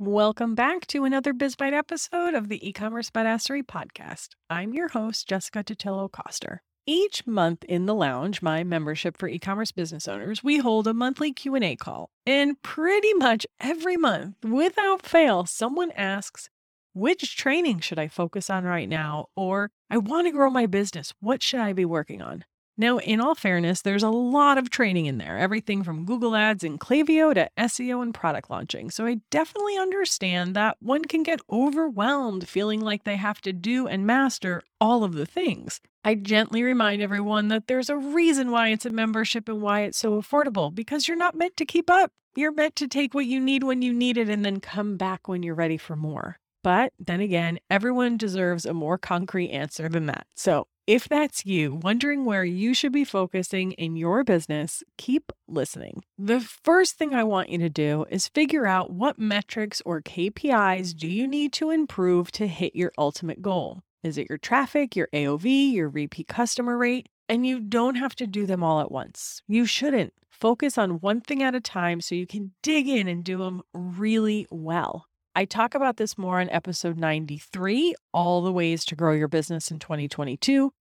Welcome back to another BizBite episode of the e-commerce badassery podcast. I'm your host, Jessica Totillo Coster. Each month in the lounge, my membership for e-commerce business owners, we hold a monthly Q&A call. And pretty much every month, without fail, someone asks, which training should I focus on right now? Or I want to grow my business. What should I be working on? Now, in all fairness, there's a lot of training in there, everything from Google Ads and Klaviyo to SEO and product launching. So I definitely understand that one can get overwhelmed feeling like they have to do and master all of the things. I gently remind everyone that there's a reason why it's a membership and why it's so affordable because you're not meant to keep up. You're meant to take what you need when you need it and then come back when you're ready for more. But then again, everyone deserves a more concrete answer than that. So if that's you, wondering where you should be focusing in your business, keep listening. The first thing I want you to do is figure out what metrics or KPIs do you need to improve to hit your ultimate goal. Is it your traffic, your AOV, your repeat customer rate? And you don't have to do them all at once. You shouldn't. Focus on one thing at a time so you can dig in and do them really well. I talk about this more on episode 93, All the Ways to Grow Your Business in 2022.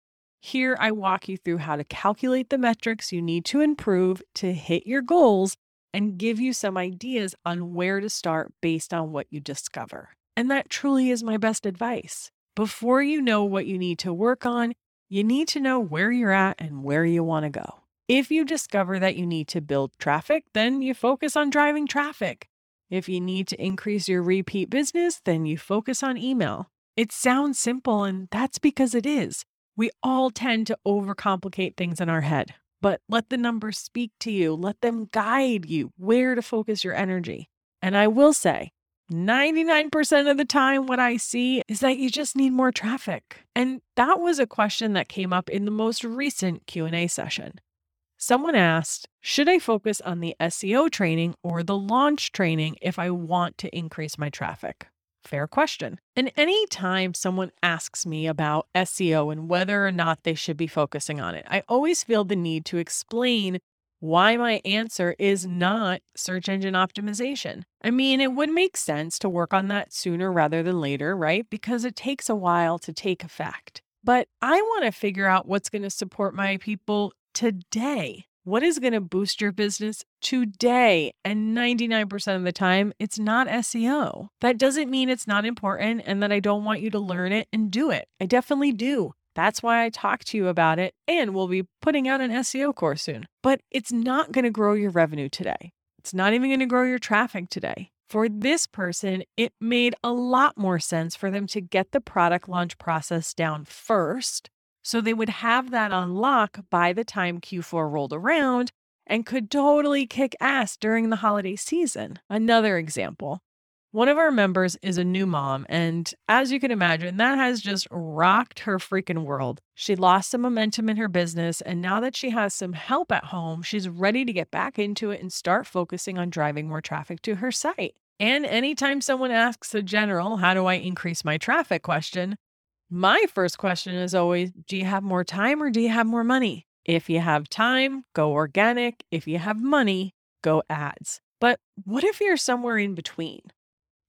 Here, I walk you through how to calculate the metrics you need to improve to hit your goals and give you some ideas on where to start based on what you discover. And that truly is my best advice. Before you know what you need to work on, you need to know where you're at and where you want to go. If you discover that you need to build traffic, then you focus on driving traffic. If you need to increase your repeat business, then you focus on email. It sounds simple, and that's because it is. We all tend to overcomplicate things in our head, but let the numbers speak to you. Let them guide you where to focus your energy. And I will say, 99% of the time, what I see is that you just need more traffic. And that was a question that came up in the most recent Q&A session. Someone asked, should I focus on the SEO training or the launch training if I want to increase my traffic? Fair question. And anytime someone asks me about SEO and whether or not they should be focusing on it, I always feel the need to explain why my answer is not search engine optimization. I mean, it would make sense to work on that sooner rather than later, right? Because it takes a while to take effect. But I want to figure out what's going to support my people today. What is going to boost your business today? And 99% of the time, it's not SEO. That doesn't mean it's not important and that I don't want you to learn it and do it. I definitely do. That's why I talk to you about it. And we'll be putting out an SEO course soon. But it's not going to grow your revenue today. It's not even going to grow your traffic today. For this person, it made a lot more sense for them to get the product launch process down first so they would have that unlock by the time Q4 rolled around and could totally kick ass during the holiday season. Another example one of our members is a new mom, and as you can imagine, that has just rocked her freaking world. She lost some momentum in her business, and now that she has some help at home, she's ready to get back into it and start focusing on driving more traffic to her site. And anytime someone asks a general, how do I increase my traffic question, my first question is always Do you have more time or do you have more money? If you have time, go organic. If you have money, go ads. But what if you're somewhere in between?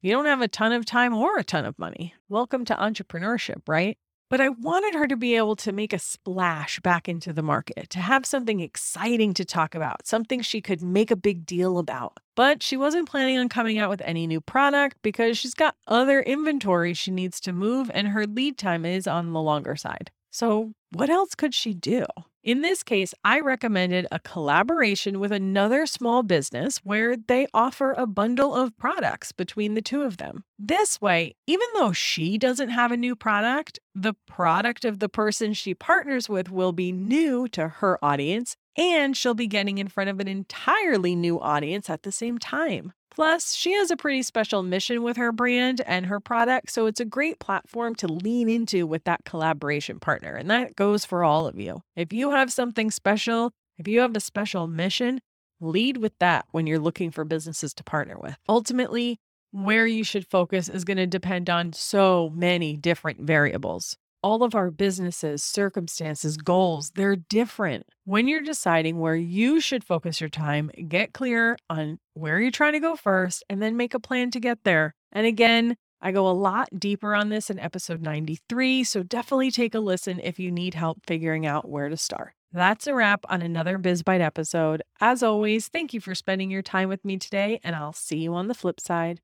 You don't have a ton of time or a ton of money. Welcome to entrepreneurship, right? But I wanted her to be able to make a splash back into the market, to have something exciting to talk about, something she could make a big deal about. But she wasn't planning on coming out with any new product because she's got other inventory she needs to move and her lead time is on the longer side. So, what else could she do? In this case, I recommended a collaboration with another small business where they offer a bundle of products between the two of them. This way, even though she doesn't have a new product, the product of the person she partners with will be new to her audience, and she'll be getting in front of an entirely new audience at the same time. Plus, she has a pretty special mission with her brand and her product, so it's a great platform to lean into with that collaboration partner. And that goes for all of you. If you have something special, if you have a special mission, lead with that when you're looking for businesses to partner with. Ultimately, where you should focus is going to depend on so many different variables. All of our businesses, circumstances, goals, they're different. When you're deciding where you should focus your time, get clear on where you're trying to go first and then make a plan to get there. And again, I go a lot deeper on this in episode 93, so definitely take a listen if you need help figuring out where to start. That's a wrap on another BizBite episode. As always, thank you for spending your time with me today, and I'll see you on the flip side.